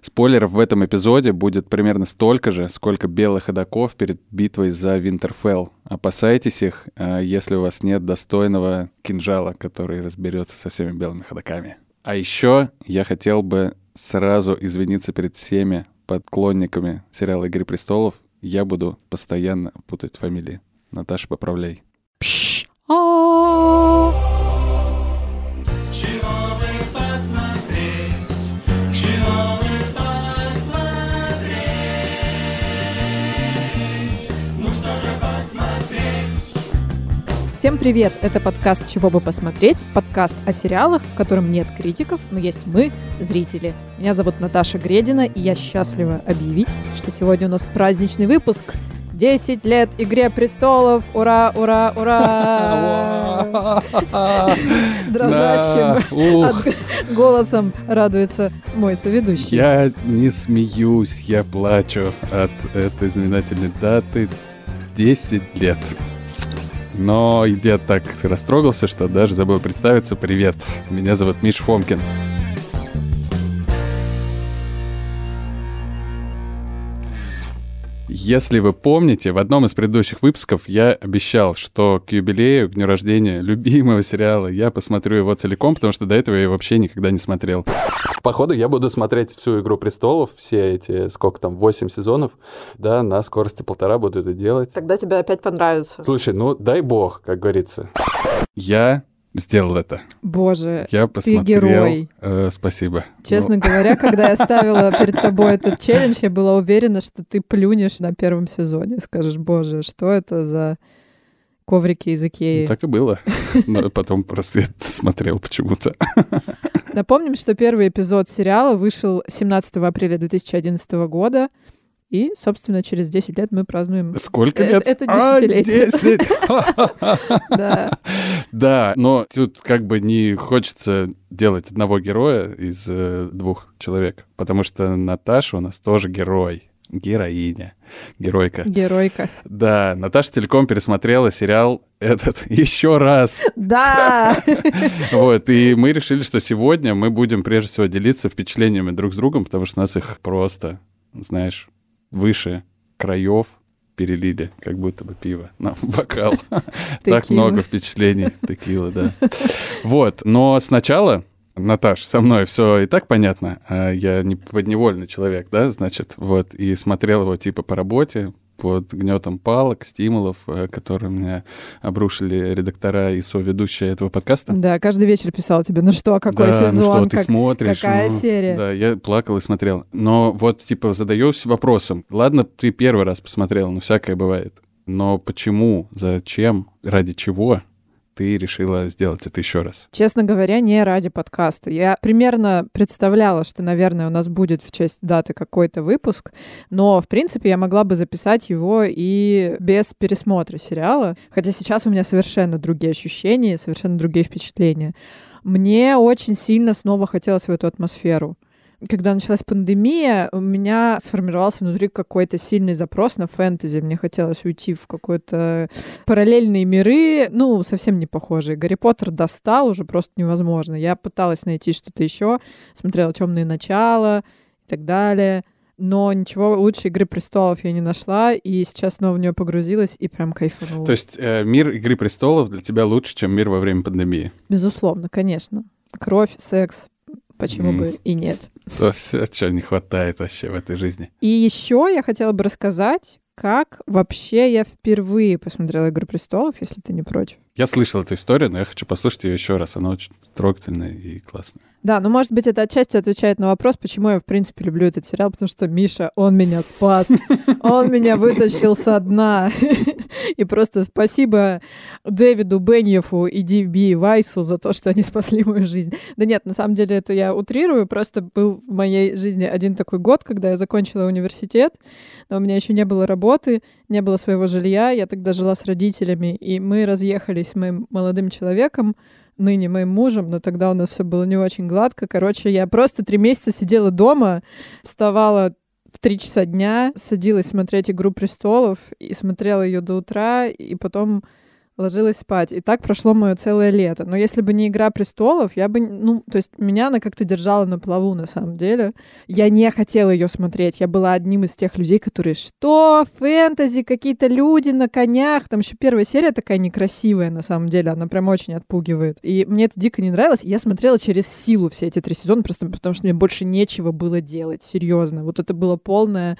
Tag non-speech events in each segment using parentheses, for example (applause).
Спойлеров в этом эпизоде будет примерно столько же, сколько белых ходаков перед битвой за Винтерфелл. Опасайтесь их, э, если у вас нет достойного кинжала, который разберется со всеми белыми ходаками. А еще я хотел бы сразу извиниться перед всеми поклонниками сериала «Игры престолов». Я буду постоянно путать фамилии. Наташа, поправляй. Чего Всем привет! Это подкаст «Чего бы посмотреть?» Подкаст о сериалах, в котором нет критиков, но есть мы, зрители. Меня зовут Наташа Гредина, и я счастлива объявить, что сегодня у нас праздничный выпуск. 10 лет Игре престолов! Ура, ура, ура! (laughs) Дрожащим голосом радуется мой соведущий. Я не смеюсь, я плачу от этой знаменательной даты 10 лет. Но я так растрогался, что даже забыл представиться. Привет, меня зовут Миш Фомкин. Если вы помните, в одном из предыдущих выпусков я обещал, что к юбилею, к дню рождения любимого сериала я посмотрю его целиком, потому что до этого я его вообще никогда не смотрел. Походу, я буду смотреть всю «Игру престолов», все эти, сколько там, 8 сезонов, да, на скорости полтора буду это делать. Тогда тебе опять понравится. Слушай, ну дай бог, как говорится. Я сделал это. Боже, Я посмотрел. герой. Э, спасибо. Честно говоря, когда я ставила перед (laughs) тобой этот челлендж, я была уверена, что ты плюнешь на первом сезоне. Скажешь, боже, что это за коврики из Ну, Икеи. так и было. Но потом просто я смотрел почему-то. Напомним, что первый эпизод сериала вышел 17 апреля 2011 года. И, собственно, через 10 лет мы празднуем... Сколько Это- лет? это А, десятилетие. 10. (laughs) Да. Да, но тут как бы не хочется делать одного героя из э, двух человек, потому что Наташа у нас тоже герой, героиня, геройка. Геройка. Да, Наташа целиком пересмотрела сериал этот (laughs) еще раз. Да! (laughs) Вот, и мы решили, что сегодня мы будем прежде всего делиться впечатлениями друг с другом, потому что у нас их просто, знаешь, выше краев перелили, как будто бы пиво (laughs) на бокал. (laughs) Так много впечатлений. Текила, да. Вот, но сначала, Наташ, со мной все и так понятно. а Я не подневольный человек, да, значит, вот, и смотрел его типа по работе, под гнетом палок, стимулов, э, которые мне обрушили редактора и соведущая этого подкаста. Да, каждый вечер писал тебе, ну что, какой да, сезон, ну что, ты как- смотришь. какая ну, серия? Да, я плакал и смотрел. Но вот, типа, задаюсь вопросом. Ладно, ты первый раз посмотрел, ну, всякое бывает. Но почему, зачем, ради чего ты решила сделать это еще раз? Честно говоря, не ради подкаста. Я примерно представляла, что, наверное, у нас будет в честь даты какой-то выпуск, но, в принципе, я могла бы записать его и без пересмотра сериала, хотя сейчас у меня совершенно другие ощущения, совершенно другие впечатления. Мне очень сильно снова хотелось в эту атмосферу. Когда началась пандемия, у меня сформировался внутри какой-то сильный запрос на фэнтези. Мне хотелось уйти в какой-то параллельные миры, ну, совсем не похожие. Гарри Поттер достал уже просто невозможно. Я пыталась найти что-то еще, смотрела темные начала и так далее. Но ничего лучше Игры престолов я не нашла, и сейчас снова в нее погрузилась и прям кайфанула. То есть э, мир «Игры престолов» для тебя лучше, чем мир во время пандемии? Безусловно, конечно. Кровь, секс, почему бы и нет. То все, чего не хватает вообще в этой жизни. И еще я хотела бы рассказать, как вообще я впервые посмотрела «Игру престолов», если ты не против. Я слышал эту историю, но я хочу послушать ее еще раз. Она очень трогательная и классная. Да, ну, может быть, это отчасти отвечает на вопрос, почему я, в принципе, люблю этот сериал, потому что Миша, он меня спас, (laughs) он меня вытащил со дна. (laughs) И просто спасибо Дэвиду Беньефу и Ди Вайсу за то, что они спасли мою жизнь. Да нет, на самом деле это я утрирую, просто был в моей жизни один такой год, когда я закончила университет, но у меня еще не было работы, не было своего жилья, я тогда жила с родителями, и мы разъехались с моим молодым человеком, ныне моим мужем, но тогда у нас все было не очень гладко. Короче, я просто три месяца сидела дома, вставала в три часа дня, садилась смотреть «Игру престолов» и смотрела ее до утра, и потом ложилась спать. И так прошло мое целое лето. Но если бы не «Игра престолов», я бы... Ну, то есть меня она как-то держала на плаву, на самом деле. Я не хотела ее смотреть. Я была одним из тех людей, которые «Что? Фэнтези? Какие-то люди на конях?» Там еще первая серия такая некрасивая, на самом деле. Она прям очень отпугивает. И мне это дико не нравилось. Я смотрела через силу все эти три сезона, просто потому что мне больше нечего было делать. Серьезно. Вот это было полное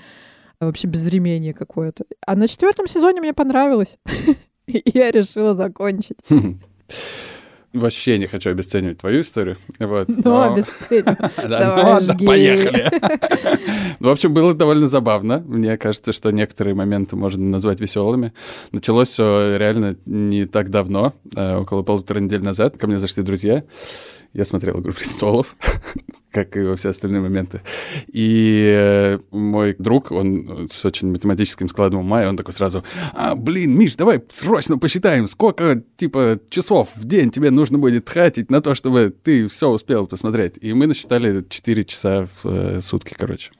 вообще безвременье какое-то. А на четвертом сезоне мне понравилось. (laughs) И (laughs) я решила закончить. (laughs) Вообще не хочу обесценивать твою историю. Вот, Но обесценим. (laughs) Да, Давай, ну, да, жги. поехали. Ну, в общем, было довольно забавно. Мне кажется, что некоторые моменты можно назвать веселыми. Началось все реально не так давно, а около полутора недель назад. Ко мне зашли друзья. Я смотрел «Игру престолов», (laughs) как и во все остальные моменты. И э, мой друг, он с очень математическим складом ума, и он такой сразу, а, блин, Миш, давай срочно посчитаем, сколько, типа, часов в день тебе нужно будет тратить на то, чтобы ты все успел посмотреть. И мы насчитали 4 часа в э, сутки, короче.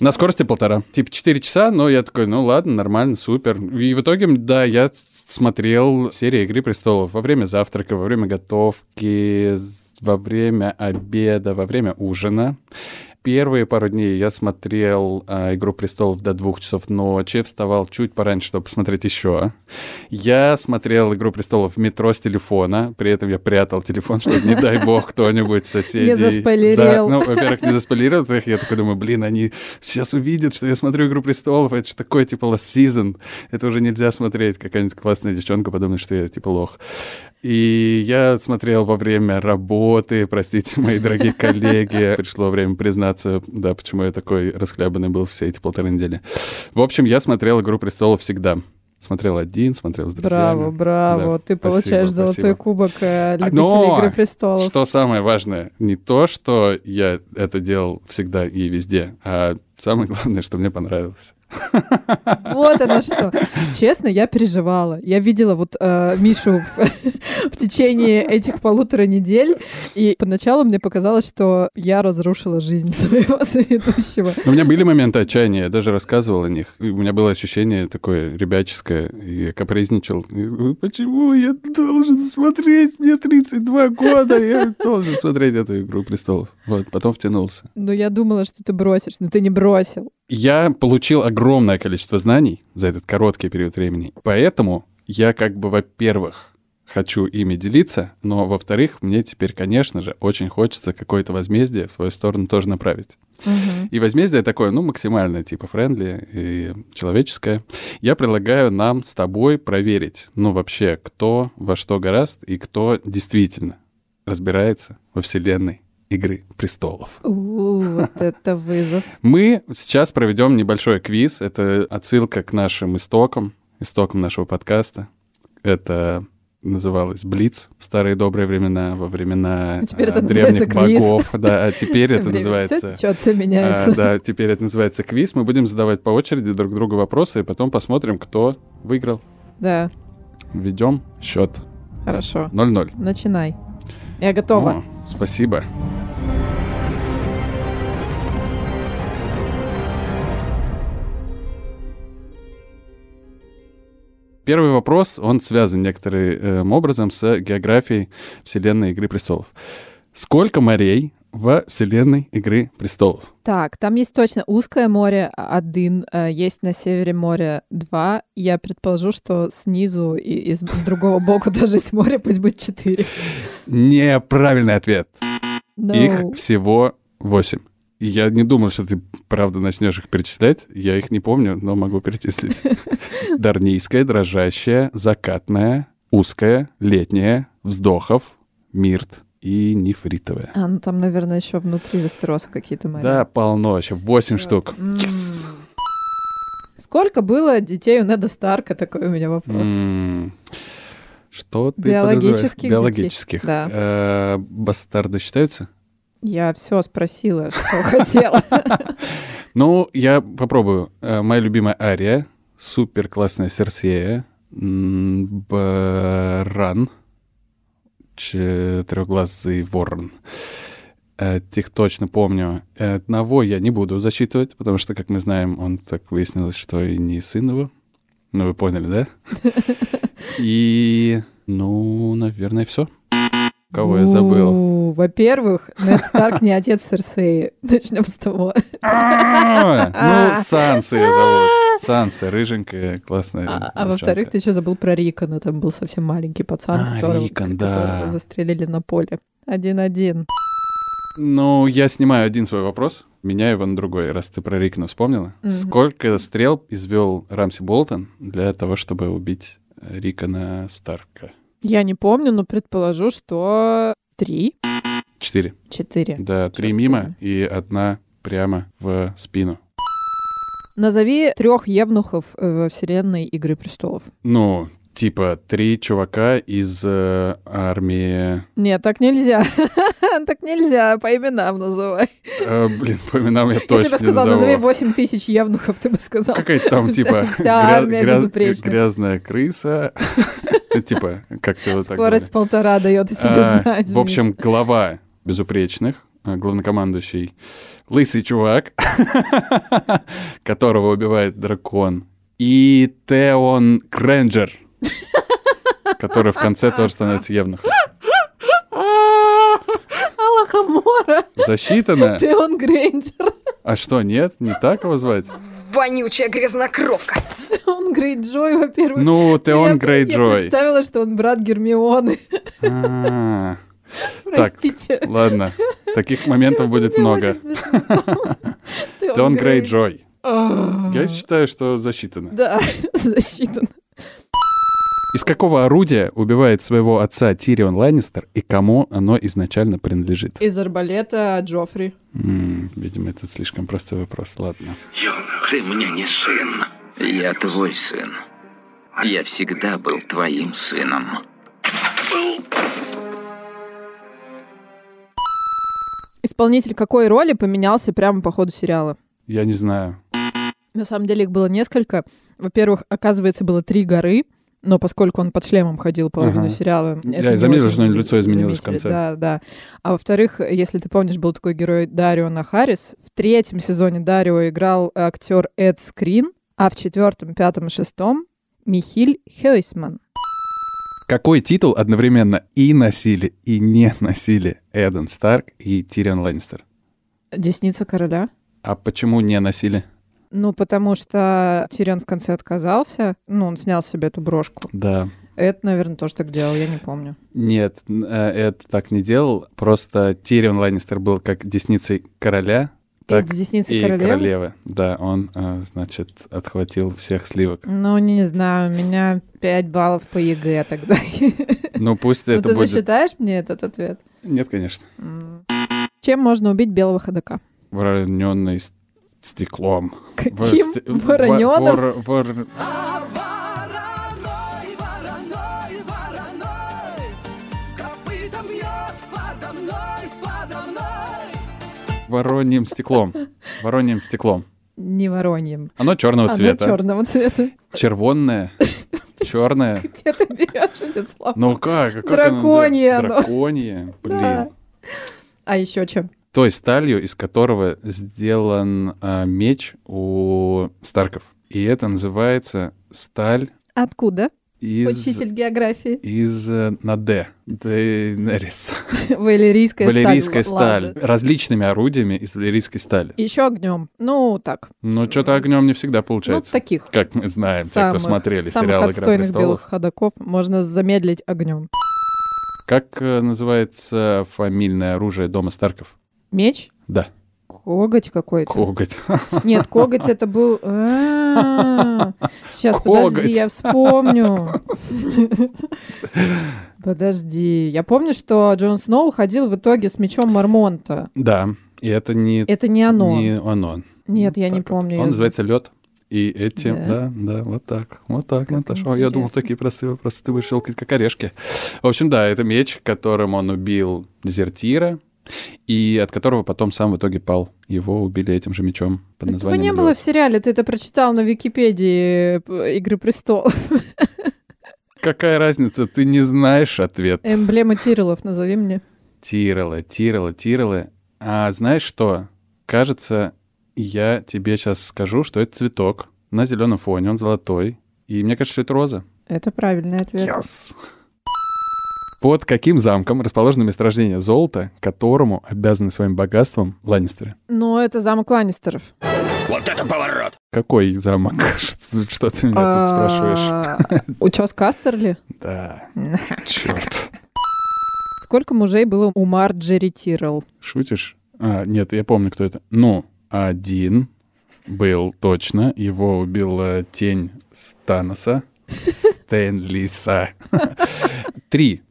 На скорости полтора. Типа 4 часа, но я такой, ну ладно, нормально, супер. И в итоге, да, я смотрел серии «Игры престолов» во время завтрака, во время готовки, во время обеда, во время ужина. Первые пару дней я смотрел а, «Игру престолов» до двух часов ночи, вставал чуть пораньше, чтобы посмотреть еще. Я смотрел «Игру престолов» в метро с телефона, при этом я прятал телефон, чтобы, не дай бог, кто-нибудь (laughs) соседей... Не заспойлерил. Да, ну, во-первых, не заспойлерил, во-вторых, я такой думаю, блин, они сейчас увидят, что я смотрю «Игру престолов», это же такой, типа, last season, это уже нельзя смотреть, какая-нибудь классная девчонка подумает, что я, типа, лох. И я смотрел во время работы, простите, мои дорогие коллеги, (laughs) пришло время признаться, да, почему я такой расхлябанный был все эти полторы недели. В общем, я смотрел «Игру престолов» всегда. Смотрел один, смотрел с друзьями. Браво, браво. Да, Ты спасибо, получаешь золотой спасибо. кубок э, любителей Но «Игры престолов». Что самое важное, не то, что я это делал всегда и везде, а самое главное, что мне понравилось. Вот оно что. Честно, я переживала. Я видела вот э, Мишу в, (laughs) в течение этих полутора недель, и поначалу мне показалось, что я разрушила жизнь (laughs) своего соведущего. Но у меня были моменты отчаяния, я даже рассказывал о них. И у меня было ощущение такое ребяческое, и я капризничал. И Почему я должен смотреть? Мне 32 года, я должен смотреть эту «Игру престолов». Вот, потом втянулся. Но я думала, что ты бросишь, но ты не бросил. Я получил огромное количество знаний за этот короткий период времени. Поэтому я как бы, во-первых, хочу ими делиться, но, во-вторых, мне теперь, конечно же, очень хочется какое-то возмездие в свою сторону тоже направить. И возмездие такое, ну, максимально типа френдли и человеческое. Я предлагаю нам с тобой проверить, ну, вообще, кто во что гораст и кто действительно разбирается во вселенной Игры престолов. У, вот это вызов. (laughs) Мы сейчас проведем небольшой квиз. Это отсылка к нашим истокам, истокам нашего подкаста. Это называлось Блиц в старые добрые времена, во времена А теперь это древних называется квиз. богов. Да, а теперь (laughs) это Время называется... всё течёт, всё а, меняется. да, теперь это называется квиз. Мы будем задавать по очереди друг другу вопросы, и потом посмотрим, кто выиграл. Да, Введем счет хорошо. 0-0. Начинай. Я готова. О, спасибо. Первый вопрос, он связан некоторым образом с географией вселенной Игры престолов. Сколько морей во вселенной Игры престолов? Так, там есть точно узкое море один, э, есть на севере море два. Я предположу, что снизу и из другого боку тоже есть море, пусть будет четыре. Неправильный ответ. No. Их всего восемь. Я не думал, что ты правда начнешь их перечислять. Я их не помню, но могу перечислить. (laughs) Дарнийская, дрожащая, закатная, узкая, летняя, вздохов, мирт и нефритовая. А, ну там, наверное, еще внутри Вестероса какие-то моря. Да, полно еще. Восемь штук. Yes. Сколько было детей у Неда Старка? Такой у меня вопрос. Что ты Биологических подразумеваешь? детей. Биологических. Да. Э, Бастарды считаются? Я все спросила, что (laughs) хотела. (laughs) Ну, я попробую. Э, Моя любимая Ария, супер классная Серсея, Баран, четырехглазый ворон. Э, Тех точно помню. Одного я не буду засчитывать, потому что, как мы знаем, он так выяснилось, что и не сын его. Ну, вы поняли, да? (laughs) И, ну, наверное, все. Кого я забыл? Ну, Во-первых, Нед Старк не отец Серсеи. (laughs) Начнем с того. А, Ну, Санса ее зовут. Санса, рыженькая, классная. А, а во-вторых, ты еще забыл про Рикона. Там был совсем маленький пацан, А, которого, застрелили на поле. Один-один. Ну, я снимаю один свой вопрос, меняю его на другой, раз ты про Рикна вспомнила. Сколько стрел извел Рамси Болтон для того, чтобы убить э, Рикона Старка? Я не помню, но предположу, что три, Четыре. четыре. Да, три Чёрт мимо и одна прямо в спину. Назови трех евнухов э, во вселенной Игры престолов. Ну, типа три чувака из э, армии... Нет, так нельзя. (laughs) Так нельзя, по именам называй. э, блин, по именам я (laughs) Если точно бы не сказал, назови назову. 8 тысяч евнухов, ты бы сказал. Какая-то там (laughs) Вся- типа вся армия гряз- безупречна. грязная крыса. Типа, как ты вот так Скорость полтора дает о себе А, знать. В общем, глава безупречных, а, главнокомандующий, лысый чувак, (laughs) которого убивает дракон, и Теон Кренджер, (laughs) который в конце тоже становится евнухом. (laughs) Аллахамора, Засчитано? ты он Грейнджер. А что, нет? Не так его звать? Вонючая грязнокровка. (laughs) Он Грейджой, во-первых. Ну, Я- Теон Я Грейджой. представила, что он брат Гермионы. А, (laughs) Так, Простите. Ладно, таких моментов будет много. смешно. (laughs) Теон Грейджой. Я считаю, что засчитано. Да, засчитан. Из какого орудия убивает своего отца Тирион Ланнистер и кому оно изначально принадлежит? Из арбалета Джоффри. М, видимо, это слишком простой вопрос. Ладно. Юнг, ты мне не сын. Я твой сын. Я всегда был твоим сыном. Исполнитель какой роли поменялся прямо по ходу сериала? Я не знаю. На самом деле их было несколько. Во-первых, оказывается, было три горы, но поскольку он под шлемом ходил половину Ага. сериала... Я заметил, что лицо изменилось в заметили. конце. Да, да. А во-вторых, если ты помнишь, был такой герой Дарио Нахарис. В третьем сезоне Дарио играл актер Эд Скрин, а в четвертом, пятом и шестом Михиль Хейсман. Какой титул одновременно и носили, и не носили Эден Старк и Тирион Ланнистер? Десница короля. А почему не носили? Ну, потому что Тирион в конце отказался. Ну, он снял себе эту брошку. Да. Эд, наверное, тоже так делал, я не помню. Нет, э, Эд так не делал. Просто Тирион Ланнистер был как десницей короля, так Эд десница и королевы? королевы. Да, он, э, значит, отхватил всех сливок. Ну, не знаю, у меня 5 баллов по ЕГЭ тогда. Ну, пусть Ну, это ты будет... засчитаешь мне этот ответ? Нет, конечно. Чем можно убить белого ходока? Вороненный с- стеклом. Каким во- вороненым? вор- вор- Вороной, вороной, вороной, копытом бьет подо мной, подо мной. Вороньим стеклом. Вороньим стеклом. Не вороньем. Оно черного Оно цвета. черного цвета. Червонное. (laughs) Черное. Где ты берешь эти слова? Ну как? как Драконье оно? Драконье. Блин. А еще чем? Той сталью, из которого сделан а, меч у Старков. И это называется сталь Откуда? из... Учитель географии. Из э, на Д. Дейнерис. (laughs) Валерийская сталь. Валерийская сталь. Различными орудиями из валерийской стали. Еще огнем. Ну, так. Но что-то огнем не всегда Ну, получается. таких. Как мы знаем, те, кто Самых- смотрели самых сериал «Игра отстойных белых престолов». ходоков можно замедлить огнем. Как э, называется фамильное оружие дома Старков? Меч? Да, Коготь какой-то. коготь. (laughs) Нет, коготь это был... А, Сейчас, подожди, я вспомню. Подожди. Я помню, что Джон Сноу ходил в итоге с мечом Мармонта. Да, и это не, Это не оно. не оно. Нет, я не помню. Он называется лед. И эти, Да. да, да, вот так, вот так, Как Наташа. Я думал, такие простые вопросы, ты будешь щелкать как орешки. В общем, да, это меч, которым он убил дезертира, и от которого потом сам в итоге пал. Его убили этим же мечом под Этого названием не «Лёд». было в сериале, ты это прочитал на Википедии э, «Игры престолов». (laughs) Какая разница, ты не знаешь ответ. Эмблема Тирелов, назови мне. Тирала, Тирала, Тирала. А знаешь что? Кажется, я тебе сейчас скажу, что это цветок на зеленом фоне, он золотой. И мне кажется, что это роза. Это правильный ответ. Yes. Под каким замком расположено месторождение золота, которому обязаны своим богатством Ланнистеры? Но это замок Ланнистеров. Какой замок? (laughs) Что, ты меня тут спрашиваешь? А, Утес Кастерли? (laughs) Да, черт. Сколько мужей было у Марджери Тиррелл? Шутишь? А, нет, я помню, кто это. Ну, один был точно. Его убила тень Станоса. Стэнлиса. (laughs) Три.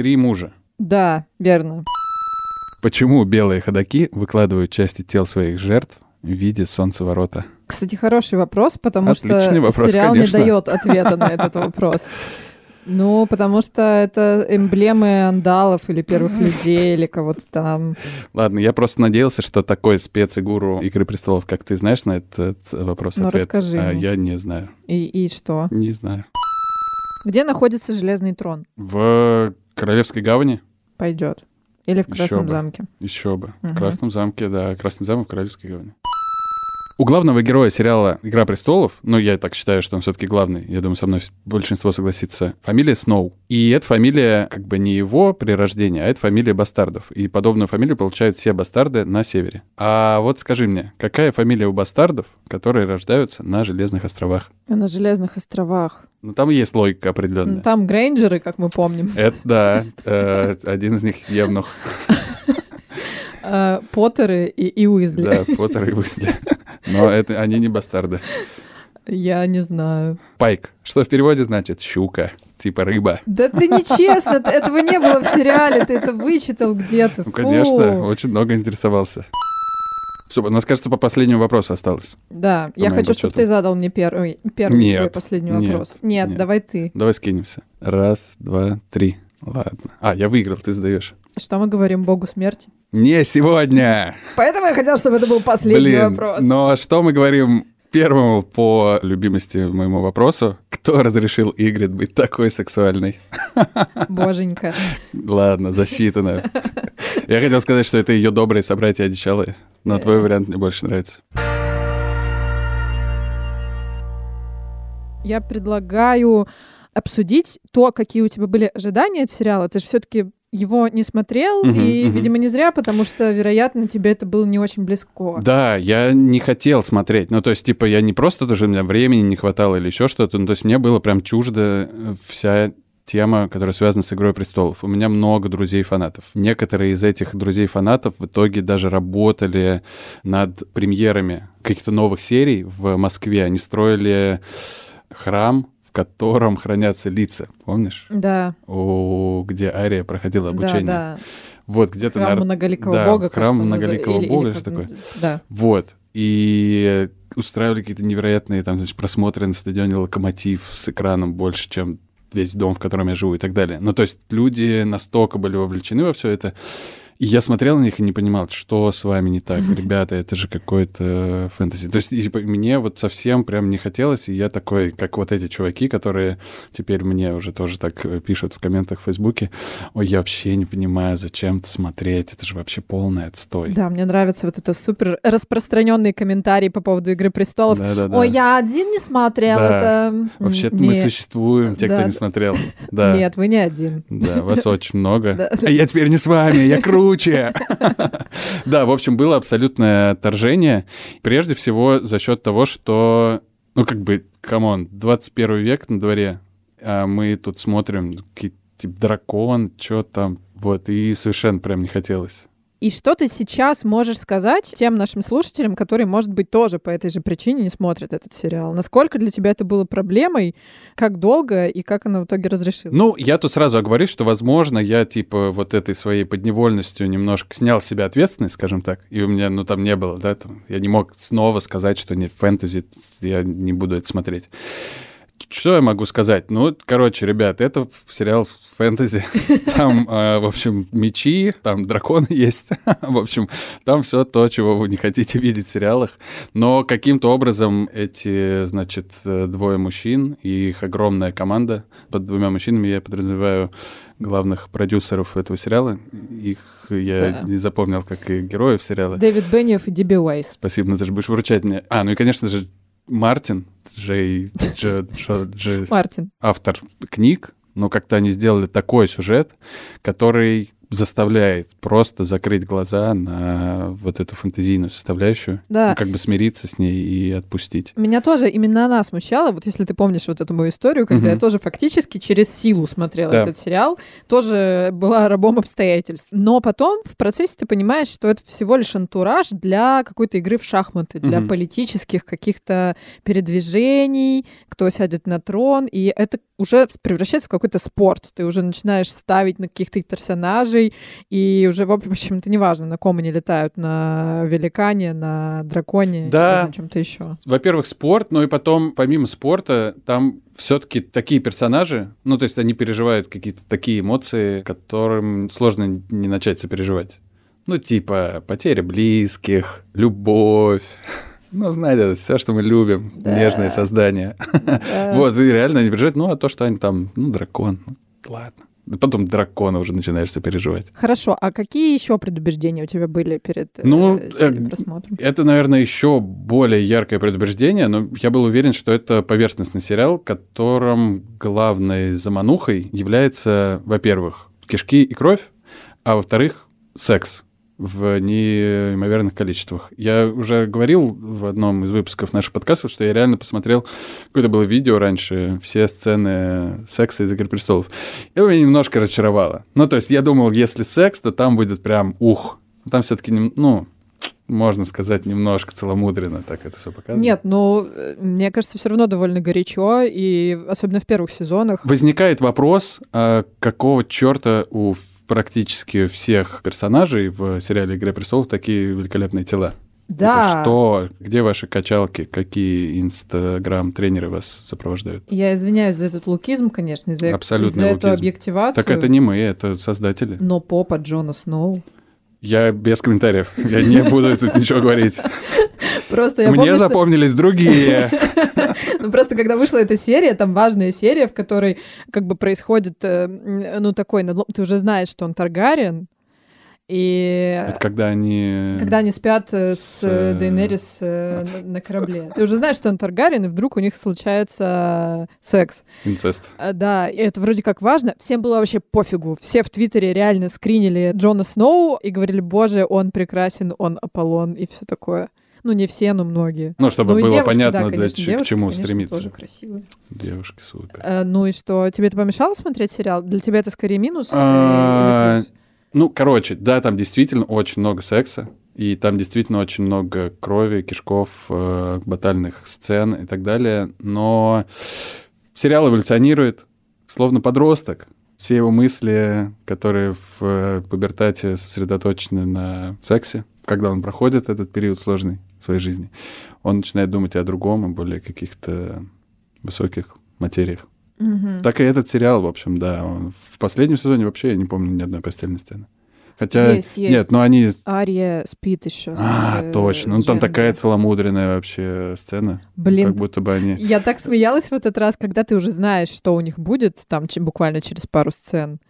Три мужа. Да, верно. Почему белые ходаки выкладывают части тел своих жертв в виде солнцеворота? Кстати, хороший вопрос, потому Отличный что вопрос, сериал конечно. не дает ответа на этот вопрос. Ну, потому что это эмблемы андалов или первых людей, или кого-то там. Ладно, я просто надеялся, что такой специгуру «Игры престолов», как ты знаешь на этот вопрос Ну, ответ. расскажи А мне. я не знаю. И, и что? Не знаю. Где находится Железный трон? В Королевской гавани? Пойдет. Или в Красном бы. замке. Еще бы. В. Красном замке, да. Красный замок в Королевской гавани. У главного героя сериала «Игра престолов», ну, я так считаю, что он все-таки главный, я думаю, со мной большинство согласится, фамилия Сноу. И эта фамилия как бы не его при рождении, а это фамилия бастардов. И подобную фамилию получают все бастарды на севере. А вот скажи мне, какая фамилия у бастардов, которые рождаются на Железных островах? А на Железных островах. Ну, там есть логика Ну, определенная. Там Грейнджеры, как мы помним. (laughs) Это да, э, один из них Евнух. А, (laughs) Поттеры и, и Уизли. Да, Поттер и Уизли. (laughs) Но это они не бастарды. Я не знаю. Пайк. Что в переводе значит? Щука. Типа рыба. Да ты нечестно, этого не было в сериале, ты это вычитал где-то. Ну, конечно, очень много интересовался. Все, у нас, кажется, по последнему вопросу осталось. Да, я хочу, чтобы ты задал мне первый, первый Нет, свой последний нет, вопрос. Нет, нет. давай ты. Давай скинемся. Раз, два, три. Ладно. А, я выиграл, ты задаешь. Что мы говорим Богу смерти? Не сегодня! Поэтому я хотела, чтобы это был последний Блин, вопрос. но что мы говорим первому по любимости моему вопросу? Кто разрешил Игрид быть такой сексуальной? Боженька. Ладно, засчитано. Я хотел сказать, что это ее добрые собратья одичалые, но твой вариант мне больше нравится. Я предлагаю обсудить то, какие у тебя были ожидания от сериала. Ты же все-таки его не смотрел, Мгм, и, мгм. видимо, не зря, потому что, вероятно, тебе это было не очень близко. Да, я не хотел смотреть. Ну, то есть, типа, я не просто даже у меня времени не хватало или еще что-то. Ну, то есть, мне было прям чуждо э, вся тема, которая связана с «Игрой престолов». У меня много друзей-фанатов. Некоторые из этих друзей-фанатов в итоге даже работали над премьерами каких-то новых серий в Москве. Они строили храм, в котором хранятся лица. Помнишь? Да, О, где Ария проходила обучение. да, да. Вот где-то, Храм наверно, многоликого да, бога. храм многоликого или- или бога, как- что такое. Да. Вот. И устраивали какие-то невероятные там, значит, просмотры на стадионе «Локомотив» с экраном больше, чем весь дом, в котором я живу и так далее. Ну, то есть люди настолько были вовлечены во все это. И я смотрел на них и не понимал, что с вами не так, ребята, это же какой-то фэнтези. То есть типа, мне вот совсем прям не хотелось, и я такой, как вот эти чуваки, которые теперь мне уже тоже так э, пишут в комментах в Фейсбуке, ой, я вообще не понимаю, зачем это смотреть, это же вообще полный отстой. Да, мне нравится вот это супер распространенный комментарий по поводу Игры престолов. Да-да-да. Ой, я один не смотрел Да. это. Вообще-то мы существуем, те, кто Да. не смотрел. Да. Нет, вы не один. Да, вас (laughs) очень много. Да. А я теперь не с вами, я (laughs) круче. (laughs) Да, в общем, было абсолютное отторжение. Прежде всего за счет того, что, ну, как бы, come on, 21 век на дворе, а мы тут смотрим типа дракон, что там, вот, и совершенно прям не хотелось. И что ты сейчас можешь сказать тем нашим слушателям, которые, может быть, тоже по этой же причине не смотрят этот сериал? Насколько для тебя это было проблемой? Как долго и как она в итоге разрешилась? Ну, я тут сразу оговорюсь, что, возможно, я, типа, вот этой своей подневольностью немножко снял с себя ответственность, скажем так, и у меня, ну, там не было, да, там, я не мог снова сказать, что не фэнтези, я не буду это смотреть. Что я могу сказать? Ну, короче, ребят, это сериал фэнтези. (laughs) Там, э, в общем, мечи, там драконы (laughs) есть. В общем, там все то, чего вы не хотите видеть в сериалах. Но каким-то образом эти, значит, э, двое мужчин и их огромная команда, под двумя мужчинами я подразумеваю главных продюсеров этого сериала. Их я Да. не запомнил, как и героев сериала. Дэвид Бенниев и Диби Уэйс. Спасибо, но ты же будешь выручать мне. А, ну и, конечно же, Мартин, Джей, Дж- Джо- Дж- Мартин. автор книг, но как-то они сделали такой сюжет, который заставляет просто закрыть глаза на вот эту фантазийную составляющую, Да. как бы смириться с ней и отпустить. Меня тоже именно она смущала. Вот если ты помнишь вот эту мою историю, когда Мгм. я тоже фактически через силу смотрела Да. этот сериал, тоже была рабом обстоятельств. Но потом в процессе ты понимаешь, что это всего лишь антураж для какой-то игры в шахматы, для Мгм. политических каких-то передвижений, кто сядет на трон, и это уже превращается в какой-то спорт. Ты уже начинаешь ставить на каких-то персонажей, и уже, в общем-то, неважно, на ком они летают, на великане, на драконе, Да. или на чем-то еще. Во-первых, спорт, но и потом, помимо спорта, там все-таки такие персонажи, ну, то есть они переживают какие-то такие эмоции, которым сложно не начать сопереживать. Ну, типа потеря близких, любовь. (laughs) Ну, знаете, все, что мы любим, Да. нежные создания. (laughs) Да. Вот, и реально они переживают, ну, а то, что они там, ну, дракон, ну, ладно. Потом дракона уже начинаешь сопереживать. Хорошо, а какие еще предубеждения у тебя были перед э, Ну, э, просмотром? Это, наверное, еще более яркое предубеждение, но я был уверен, что это поверхностный сериал, которым главной заманухой является, во-первых, кишки и кровь, а во-вторых, секс в неимоверных количествах. Я уже говорил в одном из выпусков наших подкастов, что я реально посмотрел какое-то было видео раньше, все сцены секса из «Игры престолов». И меня немножко разочаровало. Ну, то есть я думал, если секс, то там будет прям ух. Там все-таки, ну, можно сказать, немножко целомудренно так это все показано. Нет, ну, мне кажется, все равно довольно горячо, и особенно в первых сезонах. Возникает вопрос, а какого черта у практически всех персонажей в сериале «Игра престолов» такие великолепные тела? Да. Типа, что? Где ваши качалки? Какие инстаграм-тренеры вас сопровождают? Я извиняюсь за этот лукизм, конечно, за, Абсолютный за эту лукизм. объективацию. Так это не мы, это создатели. Но попа Джона Сноу. Я без комментариев. Я не буду тут ничего говорить. (laughs) Просто я Мне помню, что- запомнились другие. (laughs) Ну, просто когда вышла эта серия, там важная серия, в которой как бы происходит, э, ну, такой надлом. Ты уже знаешь, что он Таргариен, и Это когда они... когда они спят э, с с, Дейнерис э, на- на корабле. Ты уже знаешь, что он Таргариен, и вдруг у них случается секс. Инцест. Да, и это вроде как важно. Всем было вообще пофигу. Все в Твиттере реально скринили Джона Сноу и говорили, боже, он прекрасен, он Аполлон и все такое. Ну, не все, но многие. Ну, чтобы Ну, было девушки, понятно, да, для конечно, к девушки, чему конечно, стремиться. тоже красивые. Девушки супер. Э, ну и что, тебе это помешало смотреть сериал? Для тебя это скорее минус? А, или плюс? Ну, короче, да, там действительно очень много секса, и там действительно очень много крови, кишков, э, батальных сцен и так далее, но сериал эволюционирует, словно подросток. Все его мысли, которые в э, пубертате сосредоточены на сексе, когда он проходит этот период сложный своей жизни, он начинает думать о другом, о более каких-то высоких материях. Мгм. Так и этот сериал, в общем, да. Он в последнем сезоне вообще я не помню ни одной постельной сцены. Хотя, Есть, есть. нет, но они... Ария спит еще. А, точно. Ну, там такая целомудренная вообще сцена. Блин, Как будто бы они... Я так смеялась в этот раз, когда ты уже знаешь, что у них будет, там буквально через пару сцен.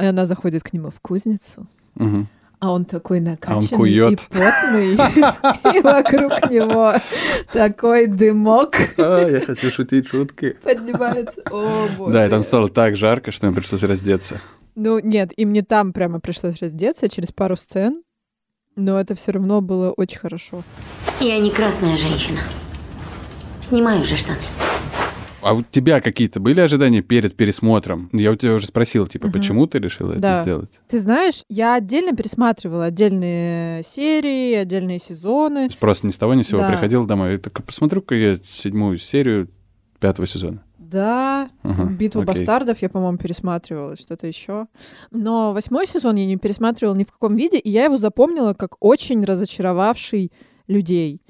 И она заходит к нему в кузницу, Мгм. А он такой накачанный и кует. потный, (laughs) и вокруг него такой дымок А, я хочу шутить шутки. поднимается. О, боже. Да, и там стало так жарко, что им пришлось раздеться. Ну, нет, им не там прямо пришлось раздеться через пару сцен, но это все равно было очень хорошо. Я не красная женщина. Снимаю уже штаны. А у тебя какие-то были ожидания перед пересмотром? Я у тебя уже спросил, типа, Мгм. почему ты решила это Да. сделать? Ты знаешь, я отдельно пересматривала отдельные серии, отдельные сезоны. Просто ни с того ни с сего Да. приходил домой. И так посмотрю-ка я седьмую серию пятого сезона. Да, Ага, Битву окей. бастардов я, по-моему, пересматривала, что-то еще. Но восьмой сезон я не пересматривала ни в каком виде, и я его запомнила как очень разочаровавший людей.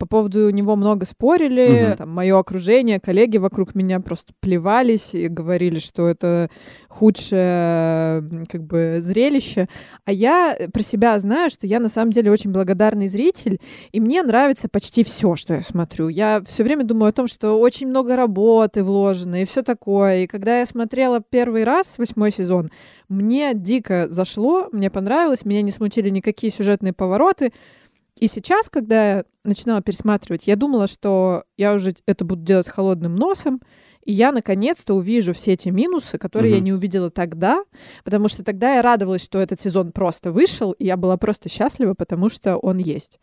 По поводу него много спорили, Мгм. там, мое окружение, коллеги вокруг меня просто плевались и говорили, что это худшее как бы зрелище. А я э, про себя знаю, что я на самом деле очень благодарный зритель, и мне нравится почти все, что я смотрю. Я все время думаю о том, что очень много работы вложено и все такое. И когда я смотрела первый раз восьмой сезон, мне дико зашло, мне понравилось, меня не смутили никакие сюжетные повороты. И сейчас, когда я начинала пересматривать, я думала, что я уже это буду делать с холодным носом, и я наконец-то увижу все эти минусы, которые я Мгм. не увидела тогда, потому что тогда я радовалась, что этот сезон просто вышел, и я была просто счастлива, потому что он есть.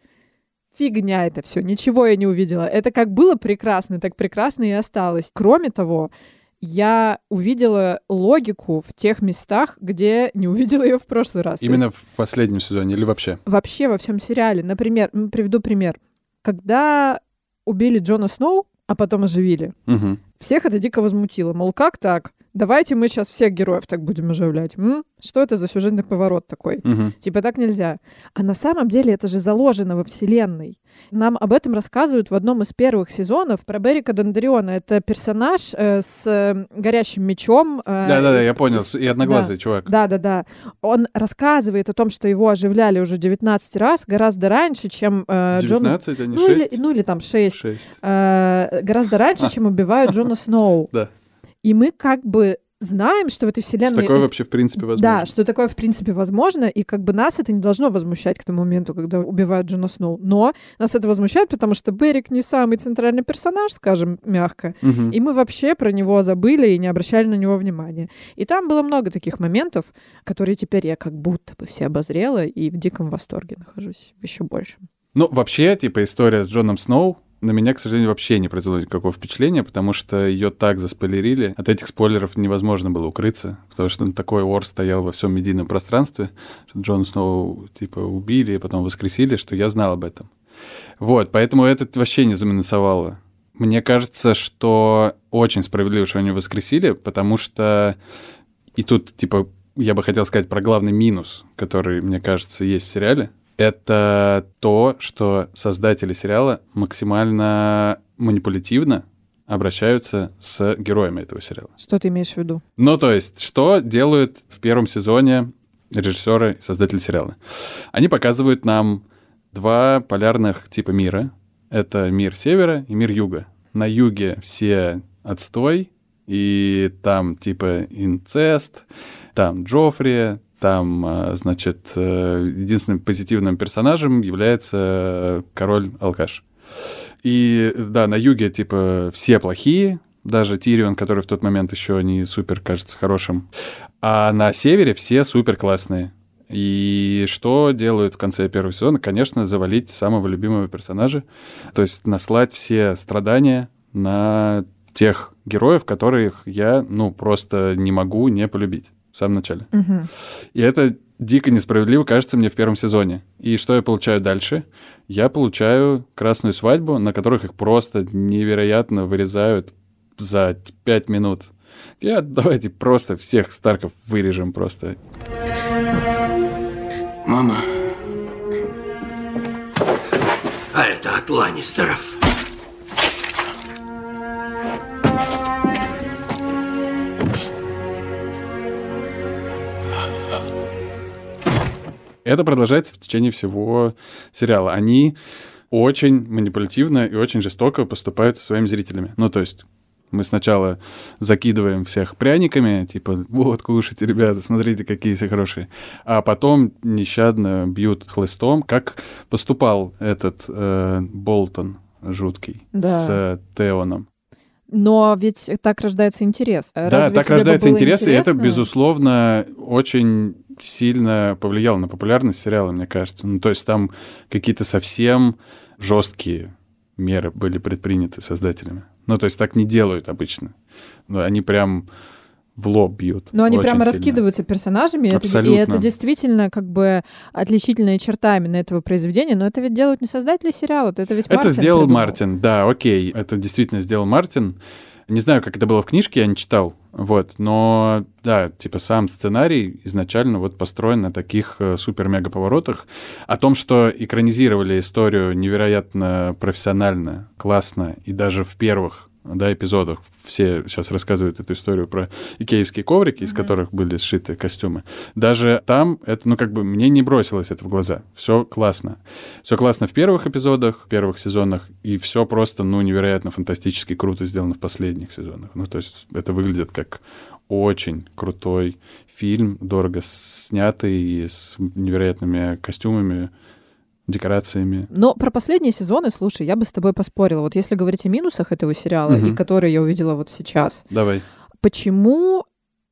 Фигня это все, ничего я не увидела. Это как было прекрасно, так прекрасно и осталось. Кроме того, я увидела логику в тех местах, где не увидела ее в прошлый раз. То есть Именно в последнем сезоне или вообще? вообще во всем сериале. Например, приведу пример. Когда убили Джона Сноу, а потом оживили, Мгм. всех это дико возмутило. Мол, как так? Давайте мы сейчас всех героев так будем оживлять. М? Что это за сюжетный поворот такой? Мгм. Типа так нельзя. А на самом деле это же заложено во вселенной. Нам об этом рассказывают в одном из первых сезонов про Берика Дондриона. Это персонаж э, с э, горящим мечом. э, Да-да-да, я понял. из- И одноглазый чувак. да, да, да. Он рассказывает о том, что его оживляли уже 19 раз, гораздо раньше, чем э, Джона... 19, а не Ну или, 6? ну или там 6. 6. гораздо раньше, А. чем убивают Джона Сноу. (laughs) Да. И мы как бы знаем, что в этой вселенной... Такое это- вообще в принципе возможно. Да, что такое в принципе возможно, и как бы нас это не должно возмущать к тому моменту, когда убивают Джона Сноу. Но нас это возмущает, потому что Берик не самый центральный персонаж, скажем мягко, Мгм. и мы вообще про него забыли и не обращали на него внимания. И там было много таких моментов, которые теперь я как будто бы все обозрела и в диком восторге нахожусь еще больше. Ну, вообще, типа, история с Джоном Сноу на меня, к сожалению, вообще не произвела никакого впечатления, потому что ее так заспойлерили. От этих спойлеров невозможно было укрыться, потому что такой ор стоял во всем медийном пространстве, что Джона Сноу, типа, убили, и потом воскресили, что я знал об этом. Вот, поэтому это вообще не заминусовало. Мне кажется, что очень справедливо, что они воскресили, потому что и тут, типа, я бы хотел сказать про главный минус, который, мне кажется, есть в сериале. Это то, что создатели сериала максимально манипулятивно обращаются с героями этого сериала. Что ты имеешь в виду? Ну, то есть, что делают в первом сезоне режиссеры и создатели сериала? Они показывают нам два полярных типа мира. Это мир севера и мир юга. На юге все отстой, и там типа инцест, там Джоффри, там, а, значит, э, единственным позитивным персонажем является э, король-алкаш. И да, на юге, типа, все плохие, даже Тирион, который в тот момент еще не супер кажется хорошим. А на севере все супер классные. И что делают в конце первого сезона? Конечно, завалить самого любимого персонажа. То есть наслать все страдания на тех героев, которых я, ну, просто не могу не полюбить в самом начале. И это дико несправедливо, кажется мне, в первом сезоне. И что я получаю дальше? Я получаю красную свадьбу, на которых их просто невероятно вырезают за пять минут. Я, давайте просто всех Старков вырежем просто. Мама. А это от Ланнистеров. Это продолжается в течение всего сериала. Они очень манипулятивно и очень жестоко поступают со своими зрителями. Ну, то есть мы сначала закидываем всех пряниками, типа, вот, кушайте, ребята, смотрите, какие все хорошие. А потом нещадно бьют хлыстом, как поступал этот э, Болтон жуткий Да. с э, Теоном. Но ведь так рождается интерес. да, Разве так тебе бы рождается интерес, и это, интересно? безусловно, очень сильно повлияло на популярность сериала, мне кажется. Ну, то есть там какие-то совсем жесткие меры были предприняты создателями. Ну, то есть так не делают обычно. Ну, они прям в лоб бьют. Но они прямо сильно. раскидываются персонажами, это, и Абсолютно. это действительно как бы отличительная черта именно этого произведения, но это ведь делают не создатели сериала, это ведь Это Мартин сделал придумал. Мартин, да, окей. Это действительно сделал Мартин. Не знаю, как это было в книжке, я не читал. Вот, но да, типа сам сценарий изначально вот построен на таких э, супер-мега поворотах. О том, что экранизировали историю невероятно профессионально, классно, и даже в первых да, эпизодах все сейчас рассказывают эту историю про икеевские коврики, из которых были сшиты костюмы. Даже там это, ну, как бы мне не бросилось это в глаза. Все классно. Все классно в первых эпизодах, в первых сезонах, и все просто, ну, невероятно фантастически круто сделано в последних сезонах. Ну, то есть это выглядит как очень крутой фильм, дорого снятый, с невероятными костюмами. Декорациями. Но про последние сезоны, слушай, я бы с тобой поспорила. Вот если говорить о минусах этого сериала, Мгм. и которые я увидела вот сейчас, Давай. почему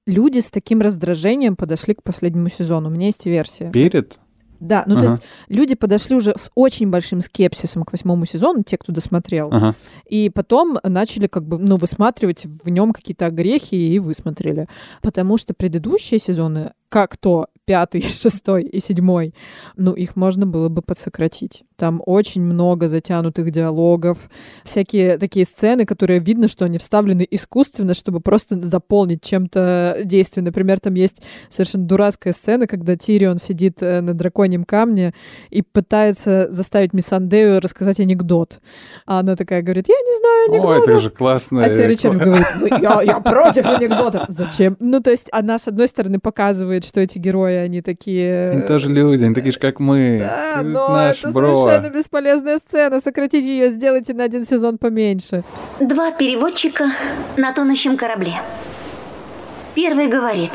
люди с таким раздражением подошли к последнему сезону? У меня есть версия. Перед? Да, ну то Ага. есть люди подошли уже с очень большим скепсисом к восьмому сезону, те, кто досмотрел, Ага. и потом начали как бы, ну, высматривать в нем какие-то огрехи и высмотрели. Потому что предыдущие сезоны, как то пятый, (laughs) шестой и седьмой, ну, их можно было бы подсократить. Там очень много затянутых диалогов, всякие такие сцены, которые видно, что они вставлены искусственно, чтобы просто заполнить чем-то действие. Например, там есть совершенно дурацкая сцена, когда Тирион сидит э, на драконьем камне и пытается заставить Миссандею рассказать анекдот. А она такая говорит, я не знаю О, анекдотов. это же классно. А Серый Червь говорит, «Ну, я, я (laughs) против анекдотов. Зачем? Ну, то есть она, с одной стороны, показывает, что эти герои, они такие... Они тоже люди, они такие же, как мы. Да, но наш это бро. Совершенно бесполезная сцена. Сократите ее, сделайте на один сезон поменьше. Два переводчика на тонущем корабле. Первый говорит,